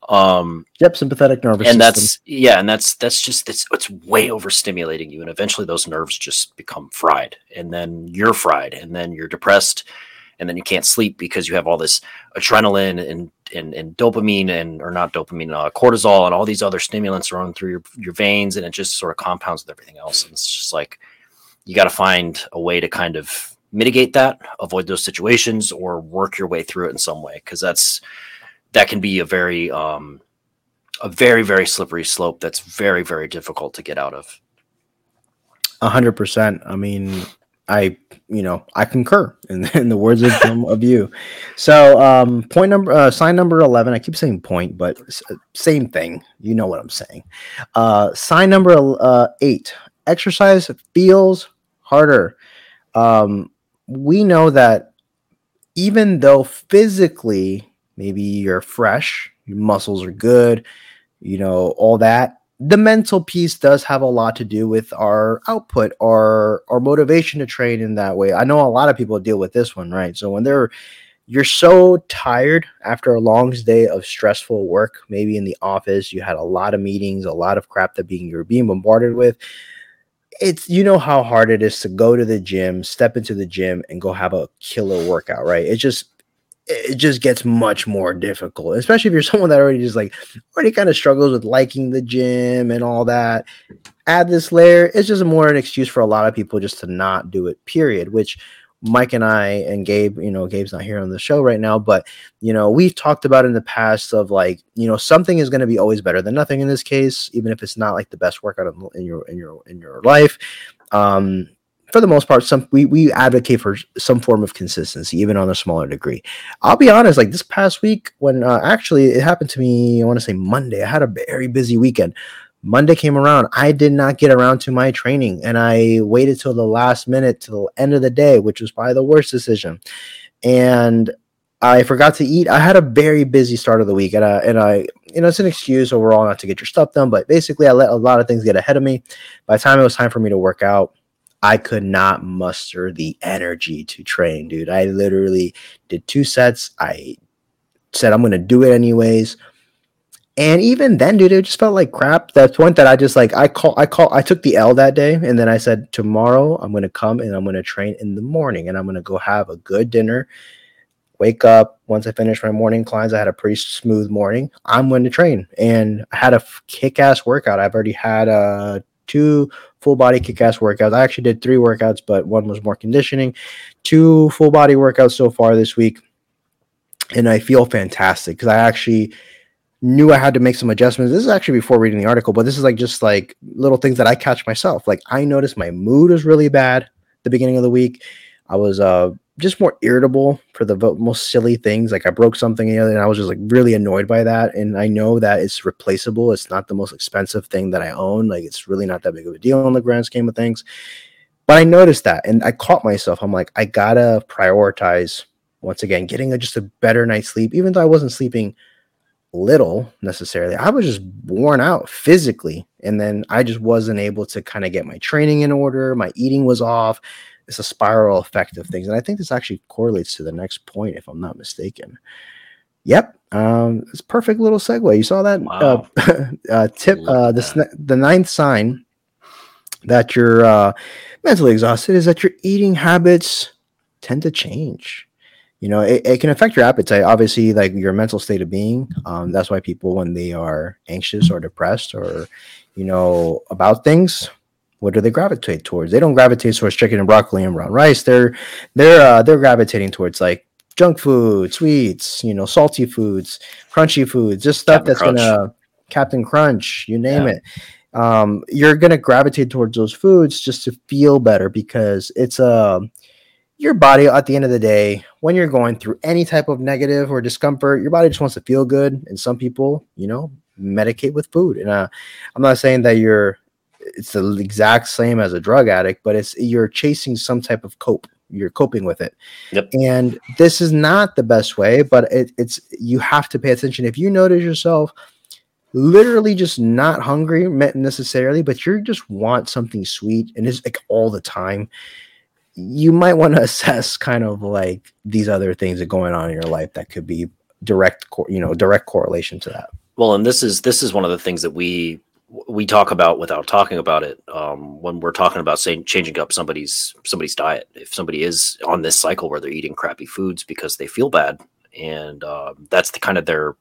Um,
yep sympathetic nervous
and
system.
that's yeah, and that's that's just it's it's way overstimulating you, and eventually those nerves just become fried, and then you're fried, and then you're depressed, and then you can't sleep because you have all this adrenaline and and, and dopamine and or not dopamine, uh, cortisol, and all these other stimulants running through your your veins, and it just sort of compounds with everything else, and it's just like you got to find a way to kind of mitigate that, avoid those situations, or work your way through it in some way, because that's that can be a very um, a very very slippery slope that's very very difficult to get out of.
A hundred percent. I mean, I you know I concur in, <laughs> in the words of um, of you. So um, point number uh, sign number eleven. I keep saying point, but same thing. You know what I'm saying. Uh, sign number uh, eight. Exercise feels harder. Um, we know that even though physically maybe you're fresh, your muscles are good, you know all that the mental piece does have a lot to do with our output or our motivation to train in that way. I know a lot of people deal with this one, right? So when they're you're so tired after a long day of stressful work, maybe in the office, you had a lot of meetings, a lot of crap that being you're being bombarded with. It's you know how hard it is to go to the gym, step into the gym, and go have a killer workout, right? It just it just gets much more difficult, especially if you're <laughs> someone that already just like already kind of struggles with liking the gym and all that. Add this layer, it's just more an excuse for a lot of people just to not do it, period. Which Mike and I and Gabe, you know, Gabe's not here on the show right now, but you know, we've talked about in the past of like, you know, something is going to be always better than nothing in this case, even if it's not like the best workout in your in your in your life. Um, for the most part, some we, we advocate for some form of consistency, even on a smaller degree. I'll be honest, like this past week, when uh, actually it happened to me, I want to say Monday, I had a very busy weekend. Monday came around, I did not get around to my training, and I waited till the last minute to the end of the day, which was probably the worst decision. And I forgot to eat. I had a very busy start of the week, and I, and I, you know, it's an excuse overall not to get your stuff done. But basically, I let a lot of things get ahead of me. By the time it was time for me to work out, I could not muster the energy to train, dude. I literally did two sets. I said I'm going to do it anyways. And even then, dude, it just felt like crap. That's one that I just like. I call, I call, I took the L that day, and then I said tomorrow I'm to come and I'm to train in the morning, and I'm to go have a good dinner. Wake up once I finish my morning clients. I had a pretty smooth morning. I'm going to train, and I had a kick-ass workout. I've already had uh, two full body kick-ass workouts. I actually did three workouts, but one was more conditioning. Two full body workouts so far this week, and I feel fantastic because I actually knew I had to make some adjustments. This is actually before reading the article, but this is like just like little things that I catch myself. Like I noticed my mood was really bad the beginning of the week. I was uh just more irritable for the most silly things. Like I broke something the other, and I was just like really annoyed by that. And I know that it's replaceable. It's not the most expensive thing that I own. Like it's really not that big of a deal in the grand scheme of things. But I noticed that, and I caught myself. I'm like, I gotta prioritize once again getting a, just a better night's sleep, even though I wasn't sleeping little necessarily. I was just worn out physically. And then I just wasn't able to kind of get my training in order. My eating was off. It's a spiral effect of things. And I think this actually correlates to the next point, if I'm not mistaken. Yep. Um, it's perfect little segue. You saw that wow. uh, <laughs> uh, tip, uh, the, the ninth sign that you're uh, mentally exhausted is that your eating habits tend to change you know it, it, can affect your appetite obviously like your mental state of being um, that's why people when they are anxious or depressed or you know about things what do they gravitate towards they don't gravitate towards chicken and broccoli and brown rice they're they're uh, they're gravitating towards like junk food sweets you know salty foods crunchy foods just stuff captain that's crunch. gonna captain crunch you name yeah. it um, you're gonna gravitate towards those foods just to feel better because it's a uh, your body at the end of the day when you're going through any type of negative or discomfort your body just wants to feel good. And some people you know medicate with food. And uh, i'm not saying that you're it's the exact same as a drug addict but it's you're chasing some type of cope. You're coping with it. Yep. and this is not the best way but it, it's you have to pay attention. If you notice yourself literally just not hungry necessarily but you just want something sweet and it's like all the time you might want to assess kind of like these other things that are going on in your life that could be direct you know direct correlation to that.
Well and this is this is one of the things that we we talk about without talking about it um, when we're talking about saying changing up somebody's somebody's diet. If somebody is on this cycle where they're eating crappy foods because they feel bad and uh, that's the kind of their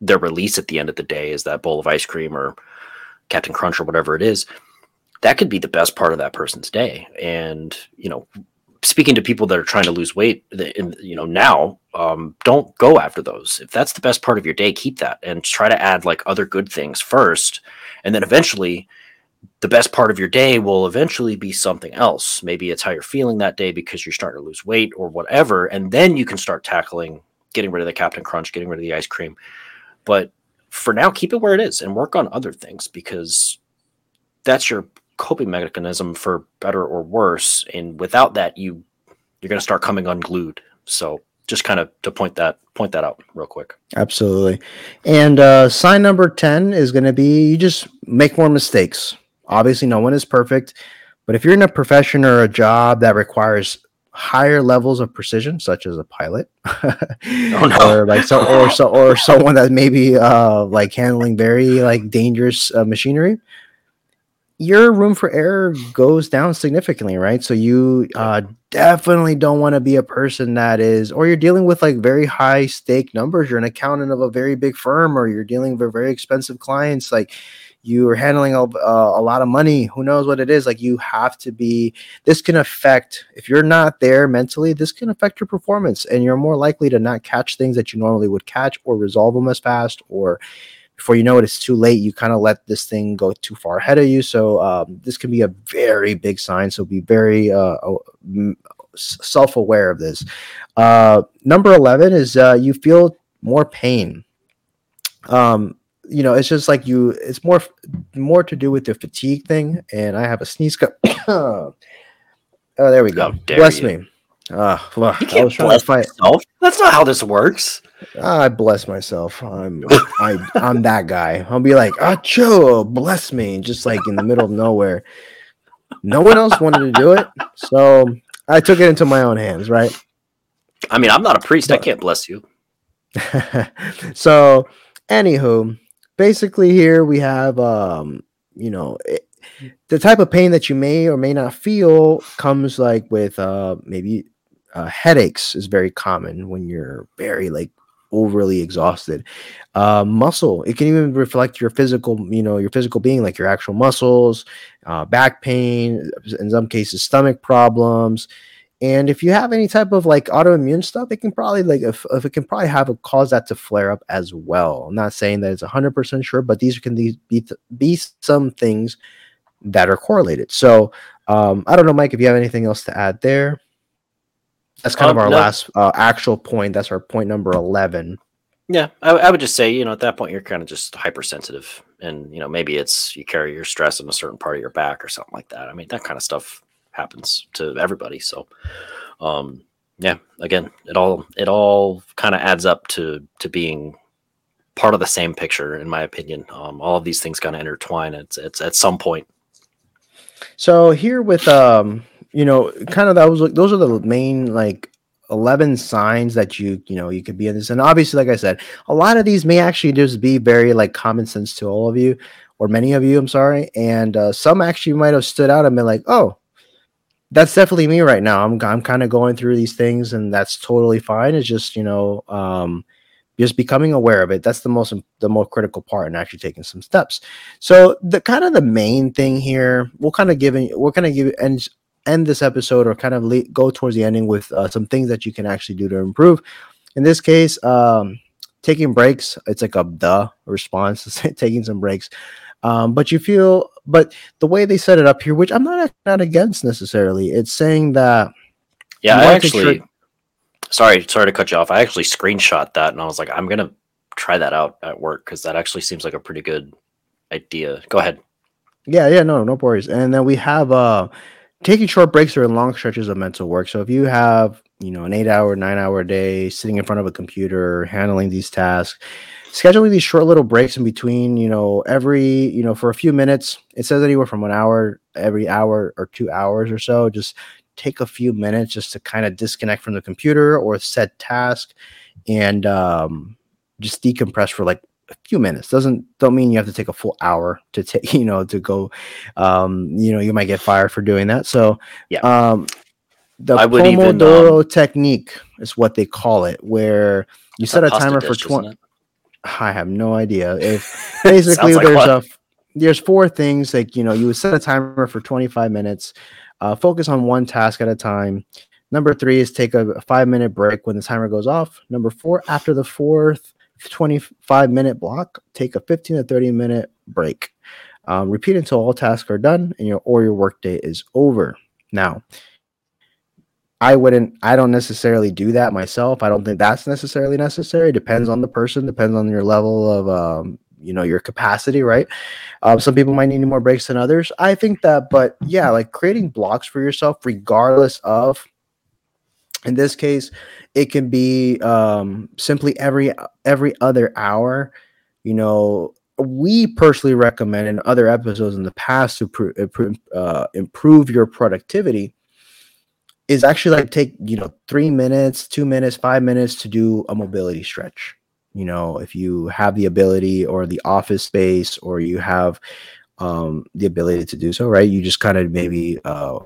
their release at the end of the day is that bowl of ice cream or captain crunch or whatever it is that could be the best part of that person's day. And, you know, speaking to people that are trying to lose weight, you know, now, um, don't go after those. If that's the best part of your day, keep that and try to add like other good things first. And then eventually, the best part of your day will eventually be something else. Maybe it's how you're feeling that day because you're starting to lose weight or whatever. And then you can start tackling getting rid of the Captain Crunch, getting rid of the ice cream. But for now, keep it where it is and work on other things because that's your coping mechanism for better or worse. And without that, you you're going to start coming unglued. So just kind of to point that point that out real quick.
Absolutely. And uh, sign number 10 is going to be you just make more mistakes. Obviously, no one is perfect, but if you're in a profession or a job that requires higher levels of precision, such as a pilot, oh, no. or like so, or so, or someone that maybe uh, like handling very like dangerous uh, machinery, your room for error goes down significantly, right? So you uh, definitely don't want to be a person that is, or you're dealing with like very high stake numbers. You're an accountant of a very big firm, or you're dealing with very expensive clients. Like you are handling a, uh, a lot of money. Who knows what it is? Like you have to be. This can affect if you're not there mentally. This can affect your performance, and you're more likely to not catch things that you normally would catch, or resolve them as fast, or before you know it, it's too late. You kind of let this thing go too far ahead of you. So um, this can be a very big sign. So be very uh, self-aware of this. Uh, number eleven is uh, you feel more pain. Um, you know, it's just like you. It's more more to do with the fatigue thing. And I have a sneeze. <coughs> oh, there we go. Bless you. me. Uh, well,
you can't bless fight. Yourself. That's not how this works.
I bless myself. I'm I, I'm that guy. I'll be like, Acho, bless me, just like in the middle of nowhere. No one else wanted to do it, so I took it into my own hands. Right.
I mean, I'm not a priest. But, I can't bless you. <laughs>
so, anywho, basically, here we have, um, you know, it, the type of pain that you may or may not feel comes like with uh maybe uh, headaches is very common when you're very like overly exhausted. Uh, muscle, it can even reflect your physical, you know, your physical being, like your actual muscles, uh, back pain, in some cases, stomach problems. And if you have any type of like autoimmune stuff, it can probably like if, if it can probably have a cause that to flare up as well. I'm not saying that it's 100% sure, but these can be, be, some things that are correlated. So um, I don't know, Mike, if you have anything else to add there. That's kind um, of our no. last uh, actual point. That's our point number 11.
Yeah, I, I, would just say, you know, at that point, you're kind of just hypersensitive. And, you know, maybe it's you carry your stress in a certain part of your back or something like that. I mean, that kind of stuff happens to everybody. So, um, yeah, again, it all, it all kind of adds up to, to being part of the same picture, in my opinion. Um, all of these things kind of intertwine. It's, it's at some point.
So here with, um, you know, kind of that was those are the main like 11 signs that you you know you could be in this. And obviously like i said a lot of these may actually just be very like common sense to all of you or many of you i'm sorry. And uh, some actually might have stood out and been like oh that's definitely me right now. I'm, I'm kind of going through these things and that's totally fine. It's just you know um just becoming aware of it. That's the most the most critical part and actually taking some steps. So the kind of the main thing here we'll kind of giving we're kind of give you and end this episode or kind of le- go towards the ending with uh, some things that you can actually do to improve. In this case, um, taking breaks, it's like a the response, <laughs> taking some breaks. Um, but you feel, but the way they set it up here, which I'm not not against necessarily, it's saying that.
Yeah, I actually. Sorry, sorry to cut you off. I actually screenshot that, and I was like, I'm gonna try that out at work because that actually seems like a pretty good idea. Go ahead.
Yeah, yeah, no, no worries. And then we have uh taking short breaks are in long stretches of mental work. So if you have, you know, an eight hour, nine hour day sitting in front of a computer, handling these tasks, scheduling these short little breaks in between, you know, every, you know, for a few minutes, it says anywhere from an hour, every hour or two hours or so, just take a few minutes just to kind of disconnect from the computer or set task and um, just decompress for like a few minutes. Doesn't don't mean you have to take a full hour to take <laughs> you know to go um you know you might get fired for doing that. So yeah. um the I Pomodoro even, um, technique is what they call it where you set a timer dish, for 20 I have no idea. If <laughs> basically like there's a there's four things like you know you would set a timer for 25 minutes uh, focus on one task at a time. Number three is take a five minute break when the timer goes off. Number four after the fourth 25 minute block, take a 15 to 30 minute break. Um, repeat until all tasks are done and your or your workday is over. Now, I wouldn't, I don't necessarily do that myself. I don't think that's necessarily necessary. Depends on the person, depends on your level of, um, you know, your capacity, right? Um, some people might need more breaks than others. I think that, but yeah, like creating blocks for yourself, regardless of In this case, it can be um, simply every every other hour. You know, we personally recommend in other episodes in the past to pr- uh, improve your productivity is actually like take you know three minutes two minutes five minutes to do a mobility stretch you know if you have the ability or the office space or you have um, the ability to do so right you just kind of maybe uh,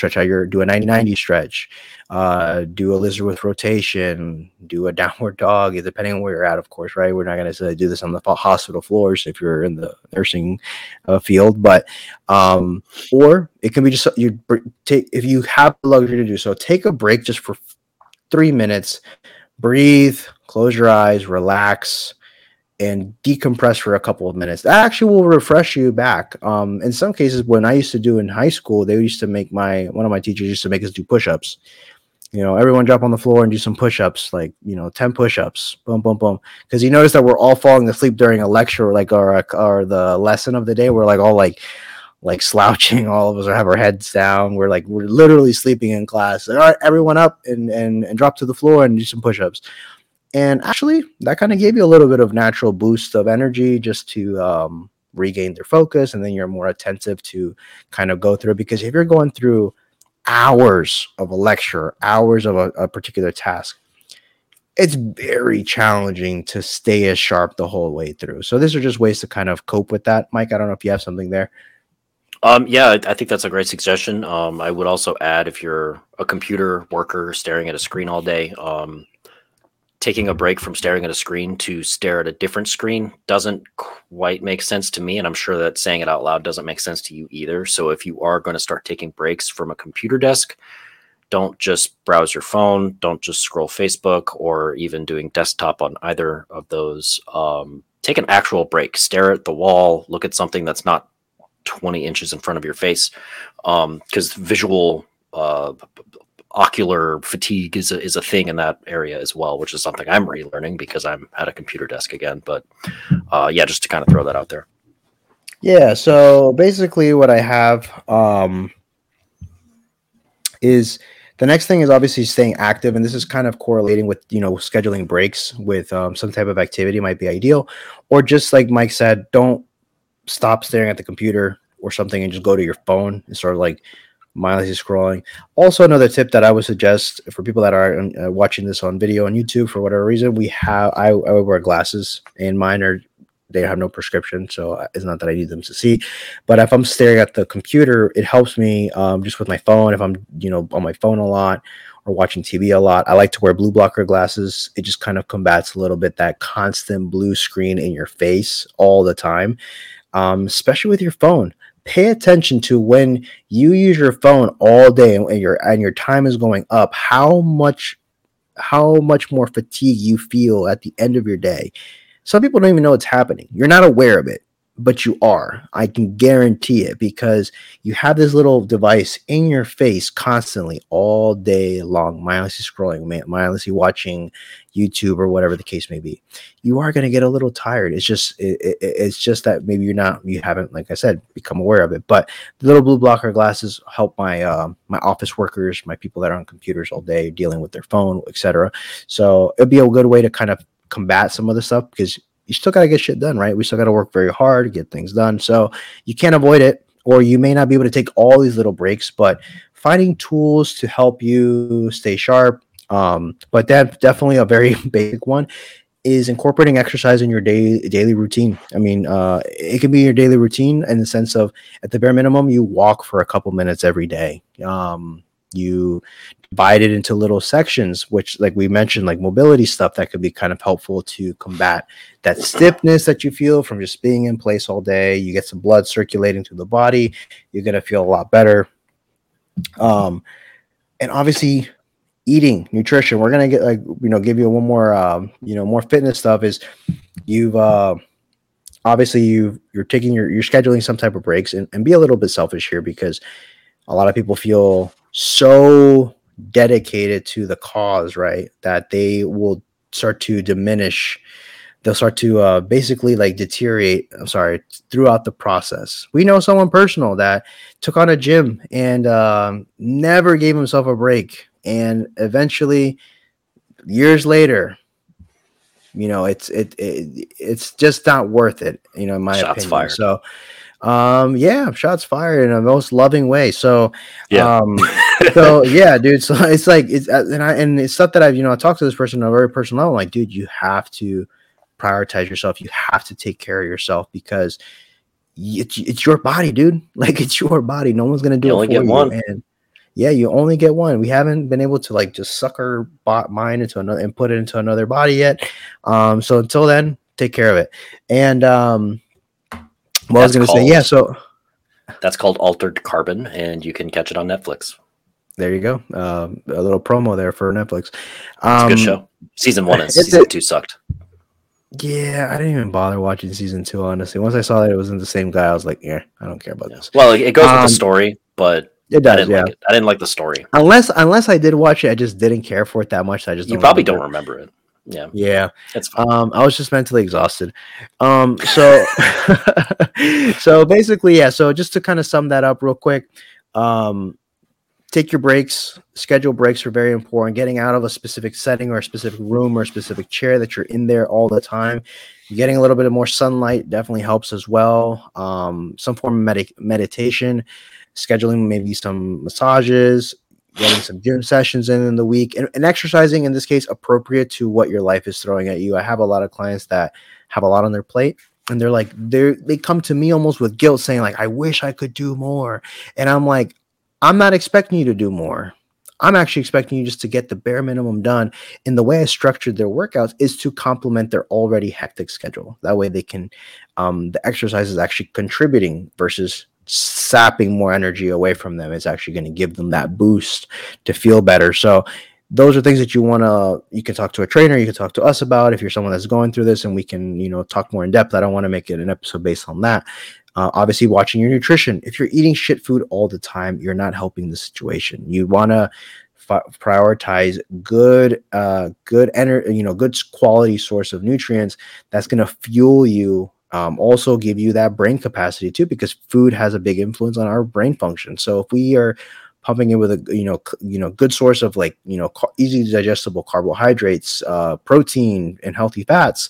stretch out your do a 90 90 stretch uh, do a lizard with rotation do a <laughs> downward dog depending on where you're at of course right? We're not going to do this on the hospital floors if you're in the nursing uh, field but um, or it can be just you take if you have the luxury to do so take a break just for three minutes breathe close your eyes relax and decompress for a couple of minutes. That actually will refresh you back. Um, in some cases, when I used to do in high school, they used to make my one of my teachers used to make us do push-ups. You know, everyone drop on the floor and do some push-ups, like you know, ten push-ups, boom, boom, boom. Because you notice that we're all falling asleep during a lecture, like or or the lesson of the day. We're like all like like slouching. All of us have our heads down. We're like we're literally sleeping in class. All right, everyone up and and and drop to the floor and do some push-ups and actually that kind of gave you a little bit of natural boost of energy just to um, regain their focus and then you're more attentive to kind of go through because if you're going through hours of a lecture hours of a, a particular task it's very challenging to stay as sharp the whole way through. So these are just ways to kind of cope with that. Mike i don't know if you have something there.
Um, yeah, I think that's a great suggestion. Um, I would also add if you're a computer worker staring at a screen all day, um, taking a break from staring at a screen to stare at a different screen doesn't quite make sense to me. And I'm sure that saying it out loud doesn't make sense to you either. So if you are going to start taking breaks from a computer desk, don't just browse your phone, don't just scroll Facebook or even doing desktop on either of those. Um, take an actual break, stare at the wall, look at something that's not 20 inches in front of your face. Because um, visual uh, ocular fatigue is a, is a thing in that area as well, which is something I'm relearning because I'm at a computer desk again. But uh, yeah, just to kind of throw that out there.
Yeah. So basically, what I have um, is the next thing is obviously staying active, and this is kind of correlating with you know scheduling breaks with um, some type of activity might be ideal, or just like Mike said, don't stop staring at the computer or something and just go to your phone and sort of like mindlessly scrolling. Also, another tip that I would suggest for people that are uh, watching this on video on YouTube for whatever reason, we have I, I wear glasses, and mine are they have no prescription, so it's not that I need them to see. But if I'm staring at the computer, it helps me um, just with my phone. If I'm you know on my phone a lot or watching TV a lot, I like to wear blue blocker glasses. It just kind of combats a little bit that constant blue screen in your face all the time, um, especially with your phone pay attention to when you use your phone all day and your and your time is going up how much how much more fatigue you feel at the end of your day. Some people don't even know it's happening. You're not aware of it but you are. I can guarantee it because you have this little device in your face constantly all day long, mindlessly scrolling, mindlessly watching YouTube or whatever the case may be. You are going to get a little tired. It's just it, it, it's just that maybe you're not you haven't like I said become aware of it. But the little blue blocker glasses help my uh, my office workers, my people that are on computers all day dealing with their phone, etc. So it'd be a good way to kind of combat some of the stuff because you still got to get shit done, right? We still got to work very hard to get things done. So you can't avoid it, or you may not be able to take all these little breaks, but finding tools to help you stay sharp. Um, but that definitely a very <laughs> basic one is incorporating exercise in your day, daily routine. I mean, uh, it can be your daily routine in the sense of, at the bare minimum, you walk for a couple minutes every day. Um, you divide it into little sections which like we mentioned like mobility stuff that could be kind of helpful to combat that stiffness that you feel from just being in place all day. You get some blood circulating through the body. You're going to feel a lot better. Um and obviously eating nutrition. We're going to get like you know give you one more um you know more fitness stuff is you've uh obviously you you're taking your you're scheduling some type of breaks. And, and be a little bit selfish here because a lot of people feel so dedicated to the cause, right? That they will start to diminish. They'll start to uh, basically like deteriorate. I'm sorry, throughout the process. We know someone personal that took on a gym and um, never gave himself a break and eventually years later you know it's it, it it's just not worth it you know in my
Shots
opinion
fired.
so um yeah shots fired in a most loving way. So
Yeah.
um <laughs> so yeah dude so it's like it's uh, and i and it's stuff that i've you know i talked to this person on a very personal level like dude you have to prioritize yourself. You have to take care of yourself because it's, it's your body dude. <laughs> Like it's your body. No one's gonna do
You
it
only
for
get
you.
one.
and yeah you only get one. We haven't been able to like just suck our bot mine into another and put it into another body yet. Um so until then take care of it. And um what i was gonna say yeah so
That's called Altered Carbon, and you can catch it on Netflix.
there you go um a little promo there for netflix
It's a
um
good show. Season one and <laughs> season
a-
two sucked.
yeah i didn't even bother watching season two honestly once i saw that it wasn't the same guy i was like yeah i don't care about this
Well, it goes with
Um,
the story, but
it
I
does
didn't
yeah
like it. I didn't like the story.
unless unless i did watch it i just didn't care for it that much I just
You probably
remember.
don't remember it. Yeah,
yeah
it's fine.
Um, I was just mentally exhausted. Um, so, <laughs> so basically, yeah. So just to kind of sum that up real quick, um, take your breaks. Schedule breaks are very important. Getting out of a specific setting or a specific room or a specific chair that you're in there all the time. Getting a little bit of more sunlight definitely helps as well. Um, some form of medi- meditation, scheduling maybe some massages, getting some gym sessions in in the week and, and exercising in this case appropriate to what your life is throwing at you. I have a lot of clients that have a lot on their plate and they're like they they come to me almost with guilt saying like i wish i could do more and i'm like i'm not expecting you to do more. I'm actually expecting you just to get the bare minimum done and the way i structured their workouts is to complement their already hectic schedule. That way they can um, the exercise is actually contributing versus sapping more energy away from them it's actually going to give them that boost to feel better. So those are things that you want to you can talk to a trainer you can talk to us about if you're someone that's going through this and we can you know talk more in depth. I don't want to make it an episode based on that. Uh, obviously watching your nutrition. If you're eating shit food all the time you're not helping the situation. You want to prioritize good uh good energy you know good quality source of nutrients that's going to fuel you um, also give you that brain capacity too because food has a big influence on our brain function. So if we are pumping in with a you know you know good source of like you know easy digestible carbohydrates uh, protein and healthy fats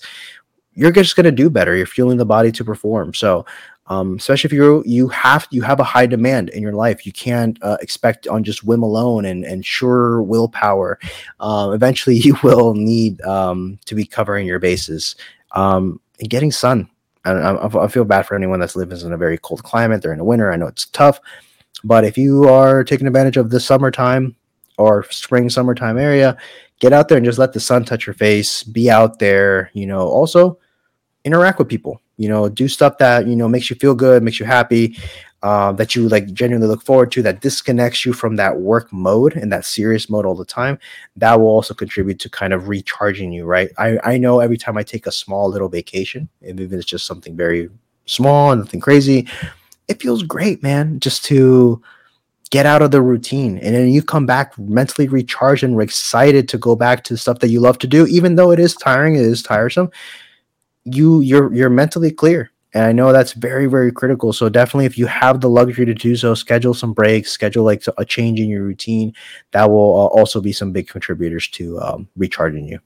you're just going to do better. You're fueling the body to perform. So um, especially if you you have you have a high demand in your life you can't uh, expect on just whim alone and and sure willpower um, eventually <laughs> you will need um, to be covering your bases um, and getting sun I, I, feel bad for anyone that's living in a very cold climate they're in the winter i know it's tough but if you are taking advantage of the summertime or spring summertime area, get out there and just let the sun touch your face. Be out there, you know, also interact with people, you know, do stuff that, you know, makes you feel good, makes you happy, um, that you like genuinely look forward to, that disconnects you from that work mode and that serious mode all the time. That will also contribute to kind of recharging you, right? I, I know every time I take a small little vacation, even if it's just something very small, and nothing crazy, it feels great, man, just to get out of the routine. And then you come back mentally recharged and excited to go back to the stuff that you love to do, even though it is tiring, it is tiresome. You you're you're mentally clear. And I know that's very, very critical. So definitely if you have the luxury to do so, schedule some breaks, schedule like a change in your routine. That will uh, also be some big contributors to um, recharging you.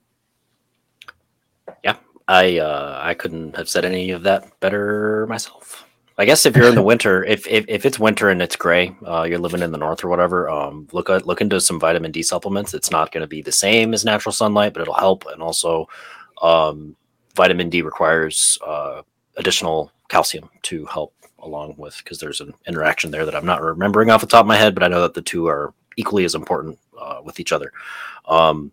Yeah, I uh, I couldn't have said any of that better myself. I guess if you're in the <laughs> winter, if, if if it's winter and it's gray, uh, you're living in the north or whatever, um, look at look into some vitamin D supplements. It's not going to be the same as natural sunlight, but it'll help. And also, um, vitamin D requires uh, additional calcium to help along with because there's an interaction there that I'm not remembering off the top of my head, but I know that the two are equally as important uh, with each other. Um,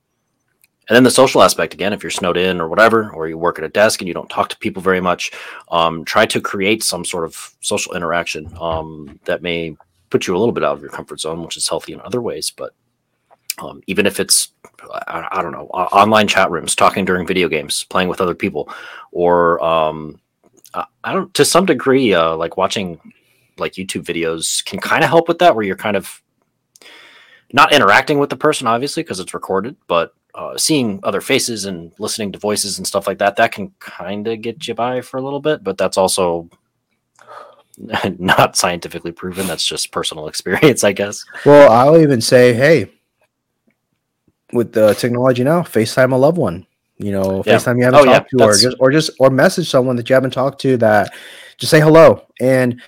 and then the social aspect again, if you're snowed in or whatever, or you work at a desk and you don't talk to people very much, um, try to create some sort of social interaction um, that may put you a little bit out of your comfort zone, which is healthy in other ways. But um, even if it's, I, I don't know, online chat rooms, talking during video games, playing with other people, or I, I don't, to some degree, uh, like watching like YouTube videos can kind of help with that, where you're kind of not interacting with the person, obviously, because it's recorded, but uh, seeing other faces and listening to voices and stuff like that, that can kind of get you by for a little bit, but that's also <laughs> not scientifically proven. That's just personal <laughs> experience, I guess.
Well, I'll even say, hey, with the technology now, FaceTime a loved one. You know,
Yeah.
FaceTime you haven't
Oh, yeah,
talked to, or just or just or message someone that you haven't talked to that just say hello. And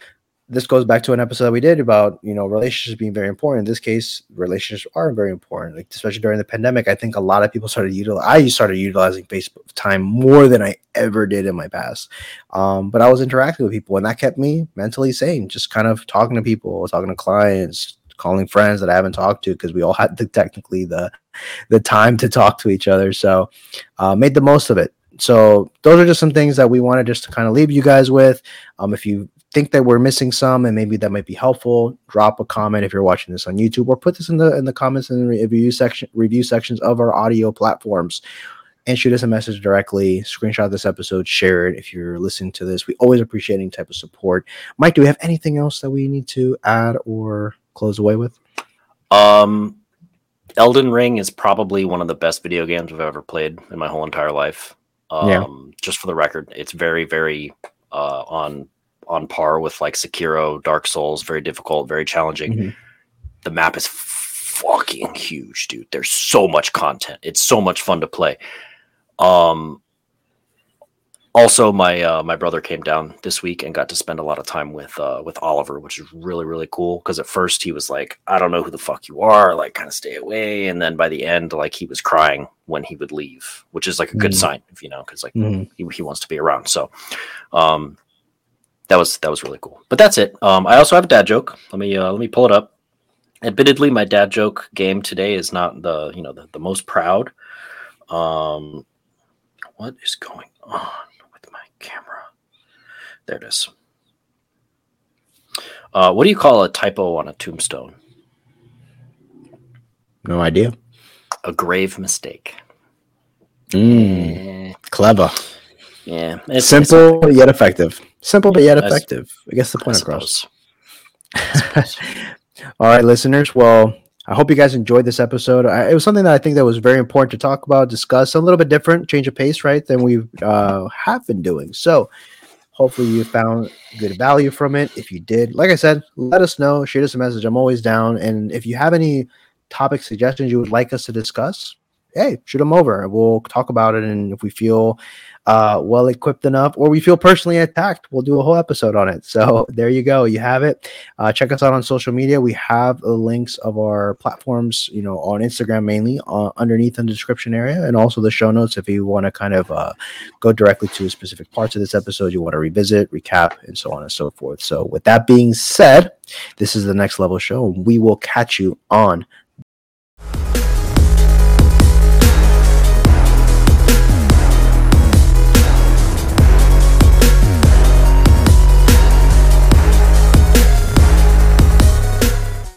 this goes back to an episode we did about you know relationships being very important. In this case, relationships are very important, like especially during the pandemic. I think a lot of people started utilize. I started utilizing Facebook time more than I ever did in my past. Um, but I was interacting with people, and that kept me mentally sane. Just kind of talking to people, talking to clients, calling friends that I haven't talked to because we all had the technically the the time to talk to each other. So uh, made the most of it. So those are just some things that we wanted just to kind of leave you guys with. Um, if you think that we're missing some and maybe that might be helpful, drop a comment if you're watching this on YouTube or put this in the in the comments and review section review sections of our audio platforms and shoot us a message directly. Screenshot this episode, share it if you're listening to this. We always appreciate any type of support. Mike, do we have anything else that we need to add or close away with?
Um, Elden Ring is probably one of the best video games I've ever played in my whole entire life. Um,
Yeah.
Just for the record, it's very, very uh, on on par with like Sekiro, Dark Souls. Very difficult, very challenging.
Mhm.
The map is fucking huge, dude. There's so much content. It's so much fun to play. Um, also, my uh, my brother came down this week and got to spend a lot of time with uh, with Oliver, which is really really cool. Because at first he was like, "I don't know who the fuck you are," like kind of stay away, and then by the end, like he was crying when he would leave, which is like a good
Mhm.
sign, if you know, because like
Mhm.
he, he wants to be around. So, um, that was that was really cool. But that's it. Um, I also have a dad joke. Let me uh, let me pull it up. Admittedly, my dad joke game today is not the you know the, the most proud. Um, what is going on camera? There it is. Uh, what do you call a typo on a tombstone?
No idea.
A grave mistake.
Mm,
Eh,
clever.
yeah, it's, it's
Simple yet effective. Simple but yet effective. I guess the point across. <laughs> All right, listeners. Well, I hope you guys enjoyed this episode. I, it was something that I think that was very important to talk about, discuss, a little bit different, change of pace, right, than we uh, have been doing. So, hopefully, you found good value from it. If you did, like I said, let us know. Shoot us a message. I'm always down. And if you have any topic suggestions you would like us to discuss, hey, shoot them over. We'll talk about it. And if we feel uh, well equipped enough, or we feel personally attacked, we'll do a whole episode on it. So <laughs> there you go. You have it. Uh, check us out on social media. We have the links of our platforms, you know, on Instagram mainly, uh, underneath in the description area, and also the show notes if you want to kind of uh, go directly to specific parts of this episode you want to revisit, recap, and so on and so forth. So with that being said, this is the next level show. and We will catch you on